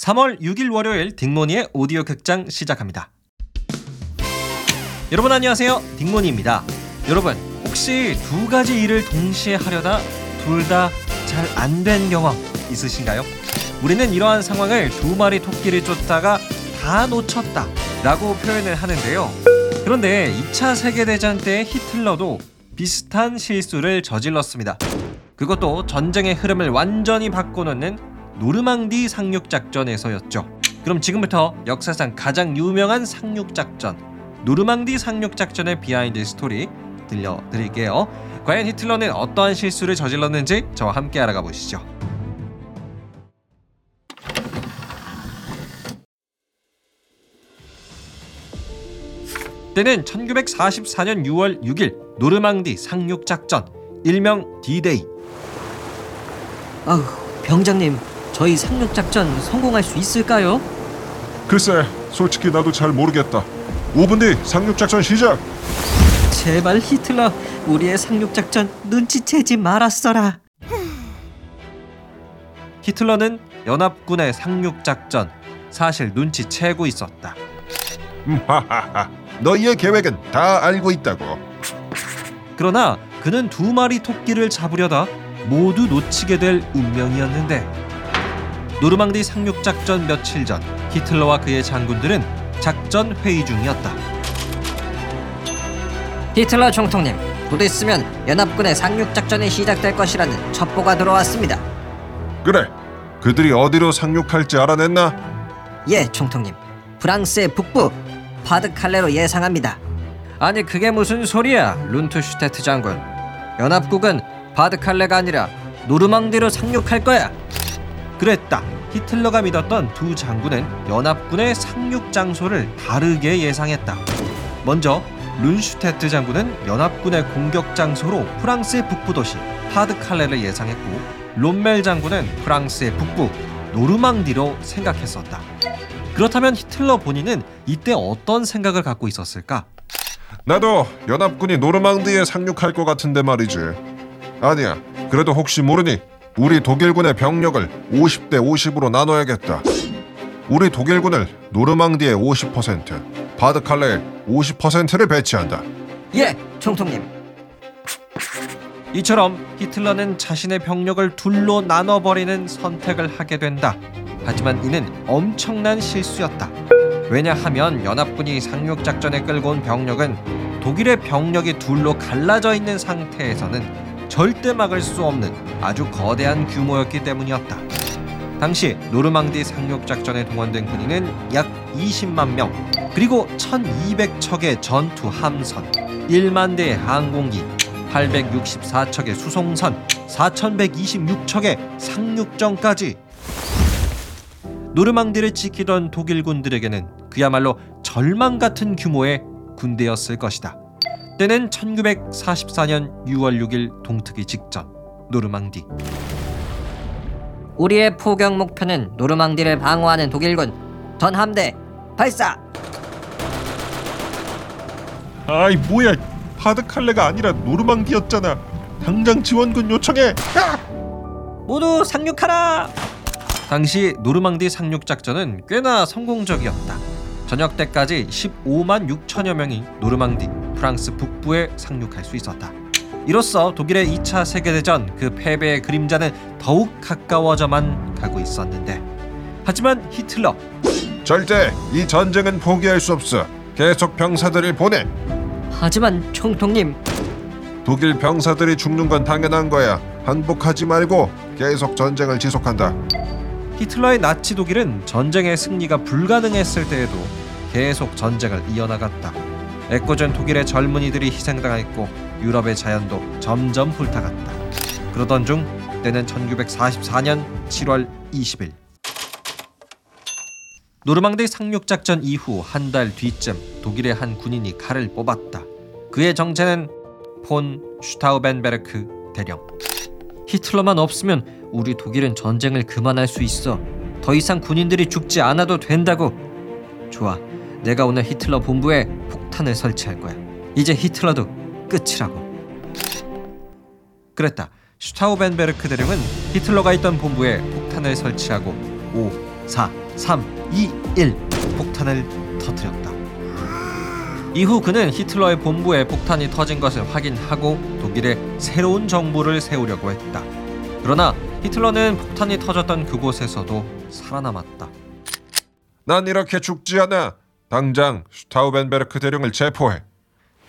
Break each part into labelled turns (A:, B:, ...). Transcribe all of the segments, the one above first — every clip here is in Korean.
A: 3월 6일 월요일 딩모니의 오디오 극장 시작합니다. 여러분 안녕하세요. 딩모니입니다. 여러분 혹시 두 가지 일을 동시에 하려다 둘 다 잘 안 된 경험 있으신가요? 우리는 이러한 상황을 두 마리 토끼를 쫓다가 다 놓쳤다 라고 표현을 하는데요. 그런데 2차 세계대전 때 히틀러도 비슷한 실수를 저질렀습니다. 그것도 전쟁의 흐름을 완전히 바꿔놓는 노르망디 상륙작전에서였죠. 그럼 지금부터 역사상 가장 유명한 상륙작전 노르망디 상륙작전의 behind story 들려드릴게요. 과연 히틀러는 어떠한 실수를 저질렀는지 저와 함께 알아가 보시죠. 때는 1944년 6월 6일 노르망디 상륙작전 일명 D-Day
B: 아우 병장님 저희 상륙 작전 성공할 수 있을까요?
C: 글쎄, 솔직히 나도 잘 모르겠다. 5분 뒤 상륙 작전 시작.
B: 제발 히틀러 우리의 상륙 작전 눈치채지 말았어라
A: 히틀러는 연합군의 상륙 작전 사실 눈치채고 있었다.
C: 하하하. 너희의 계획은 다 알고 있다고.
A: 그러나 그는 두 마리 토끼를 잡으려다 모두 놓치게 될 운명이었는데 노르망디 상륙 작전 며칠 전 히틀러와 그의 장군들은 작전 회의 중이었다.
B: 히틀러 총통님 곧 있으면 연합군의 상륙 작전이 시작될 것이라는 첩보가 들어왔습니다
C: 그래. 그들이 어디로 상륙할지 알아냈나?
B: 예 총통님 프랑스의 북부 바드칼레로 예상합니다
A: 아니 그게 무슨 소리야 룬트슈테트 장군 연합국은 바드칼레가 아니라 노르망디로 상륙할 거야 그랬다 히틀러가 믿었던 두 장군은 연합군의 상륙 장소를 다르게 예상했다 먼저 룬슈테트 장군은 연합군의 공격 장소로 프랑스의 북부 도시 파드칼레를 예상했고 롬멜 장군은 프랑스의 북부 노르망디로 생각했었다 그렇다면 히틀러 본인은 이때 어떤 생각을 갖고 있었을까?
C: 나도 연합군이 노르망디에 상륙할 것 같은데 말이지. 아니야. 그래도 혹시 모르니 우리 독일군의 병력을 50대 50으로 나눠야겠다. 우리 독일군을 노르망디의 50%, 바드칼레의 50%를 배치한다.
B: 예 총통님
A: 이처럼 히틀러는 자신의 병력을 둘로 나눠버리는 선택을 하게 된다. 하지만 이는 엄청난 실수였다. 왜냐하면 연합군이 상륙 작전에 끌고 온 병력은 독일의 병력이 둘로 갈라져 있는 상태에서는 절대 막을 수 없는 아주 거대한 규모였기 때문이었다. 당시 노르망디 상륙 작전에 동원된 군인은 약 20만 명, 그리고 1200척의 전투 함선, 1만 대의 항공기, 864척의 수송선, 4126척의 상륙정까지 노르망디를 지키던 독일군들에게는 그야말로 절망 같은 규모의 군대였을 것이다. 때는 1944년 6월 6일 동트기 직전 노르망디.
B: 우리의 포격 목표는 노르망디를 방어하는 독일군 전 함대 발사
C: 아이 뭐야 바드칼레가 아니라 노르망디였잖아 당장 지원군 요청해
A: 모두 상륙하라! 당시 노르망디 상륙 작전은 꽤나 성공적이었다. 저녁 때까지 15만 6천여 명이 노르망디, 프랑스 북부에 상륙할 수 있었다. 이로써 독일의 2차 세계대전 그 패배의 그림자는 더욱 가까워져만 가고 있었는데 하지만 히틀러
C: 절대 이 전쟁은 포기할 수 없어 계속 병사들을 보내
B: 하지만 총통님
C: 독일 병사들이 죽는 건 당연한 거야 항복하지 말고 계속 전쟁을 지속한다
A: 히틀러의 나치 독일은 전쟁의 승리가 불가능했을 때에도 계속 전쟁을 이어나갔다. 애꿎은 독일의 젊은이들이 희생당했고 유럽의 자연도 점점 불타갔다. 그러던 중 때는 1944년 7월 20일 노르망디 상륙 작전 이후 한 달 뒤쯤 독일의 한 군인이 칼을 뽑았다. 그의 정체는 폰 슈타우펜베르크 대령. 히틀러만 없으면 우리 독일은 전쟁을 그만할 수 있어. 더 이상 군인들이 죽지 않아도 된다고. 좋아. 내가 오늘 히틀러 본부에 폭탄을 설치할 거야. 이제 히틀러도 끝이라고. 그랬다. 슈타우벤베르크 대령은 히틀러가 있던 본부에 폭탄을 설치하고 5, 4, 3, 2, 1 폭탄을 터뜨렸다. 이후 그는 히틀러의 본부에 폭탄이 터진 것을 확인하고 독일에 새로운 정부를 세우려고 했다. 그러나 히틀러는 폭탄이 터졌던 그곳에서도 살아남았다.
C: 난 이렇게 죽지 않아. 당장 슈타우펜베르크 대령을 체포해.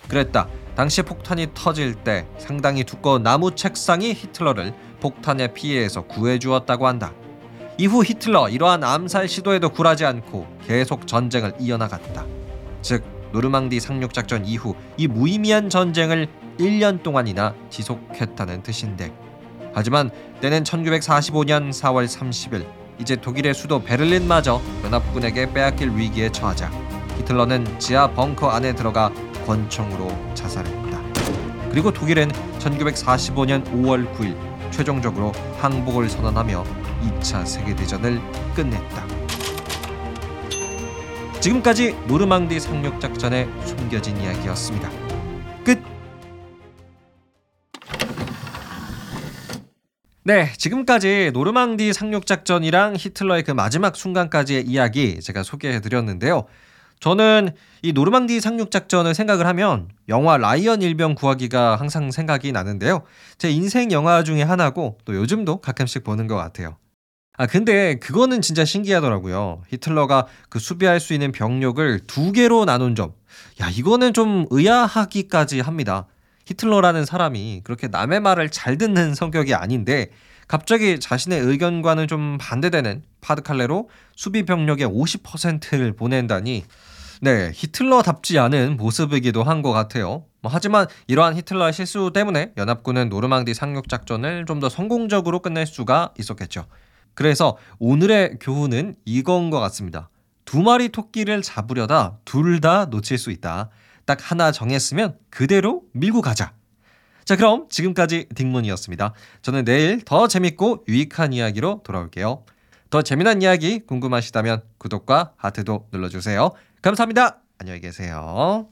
A: 그랬다. 당시 폭탄이 터질 때 상당히 두꺼운 나무 책상이 히틀러를 폭탄의 피해에서 구해주었다고 한다. 이후 히틀러 이러한 암살 시도에도 굴하지 않고 계속 전쟁을 이어나갔다. 즉 노르망디 상륙 작전 이후 이 무의미한 전쟁을 1년 동안이나 지속했다는 뜻인데 하지만 때는 1945년 4월 30일 이제 독일의 수도 베를린마저 연합군에게 빼앗길 위기에 처하자 히틀러는 지하 벙커 안에 들어가 권총으로 자살했다. 그리고 독일은 1945년 5월 9일 최종적으로 항복을 선언하며 2차 세계대전을 끝냈다. 지금까지 노르망디 상륙 작전의 숨겨진 이야기였습니다. 끝. 네, 지금까지 노르망디 상륙 작전이랑 히틀러의 그 마지막 순간까지의 이야기 제가 소개해 드렸는데요. 저는 이 노르망디 상륙 작전을 생각을 하면 영화 라이언 일병 구하기가 항상 생각이 나는데요. 제 인생 영화 중에 하나고 또 요즘도 가끔씩 보는 것 같아요. 아 근데 그거는 진짜 신기하더라고요. 히틀러가 그 수비할 수 있는 병력을 두 개로 나눈 점. 야 이거는 좀 의아하기까지 합니다. 히틀러라는 사람이 그렇게 남의 말을 잘 듣는 성격이 아닌데 갑자기 자신의 의견과는 좀 반대되는 파드칼레로 수비 병력의 50%를 보낸다니 네, 히틀러답지 않은 모습이기도 한 것 같아요. 뭐, 하지만 이러한 히틀러의 실수 때문에 연합군은 노르망디 상륙 작전을 좀 더 성공적으로 끝낼 수가 있었겠죠. 그래서 오늘의 교훈은 이건 것 같습니다. 두 마리 토끼를 잡으려다 둘 다 놓칠 수 있다. 딱 하나 정했으면 그대로 밀고 가자. 자, 그럼 지금까지 딩문이었습니다. 저는 내일 더 재밌고 유익한 이야기로 돌아올게요. 더 재미난 이야기 궁금하시다면 구독과 하트도 눌러주세요. 감사합니다. 안녕히 계세요.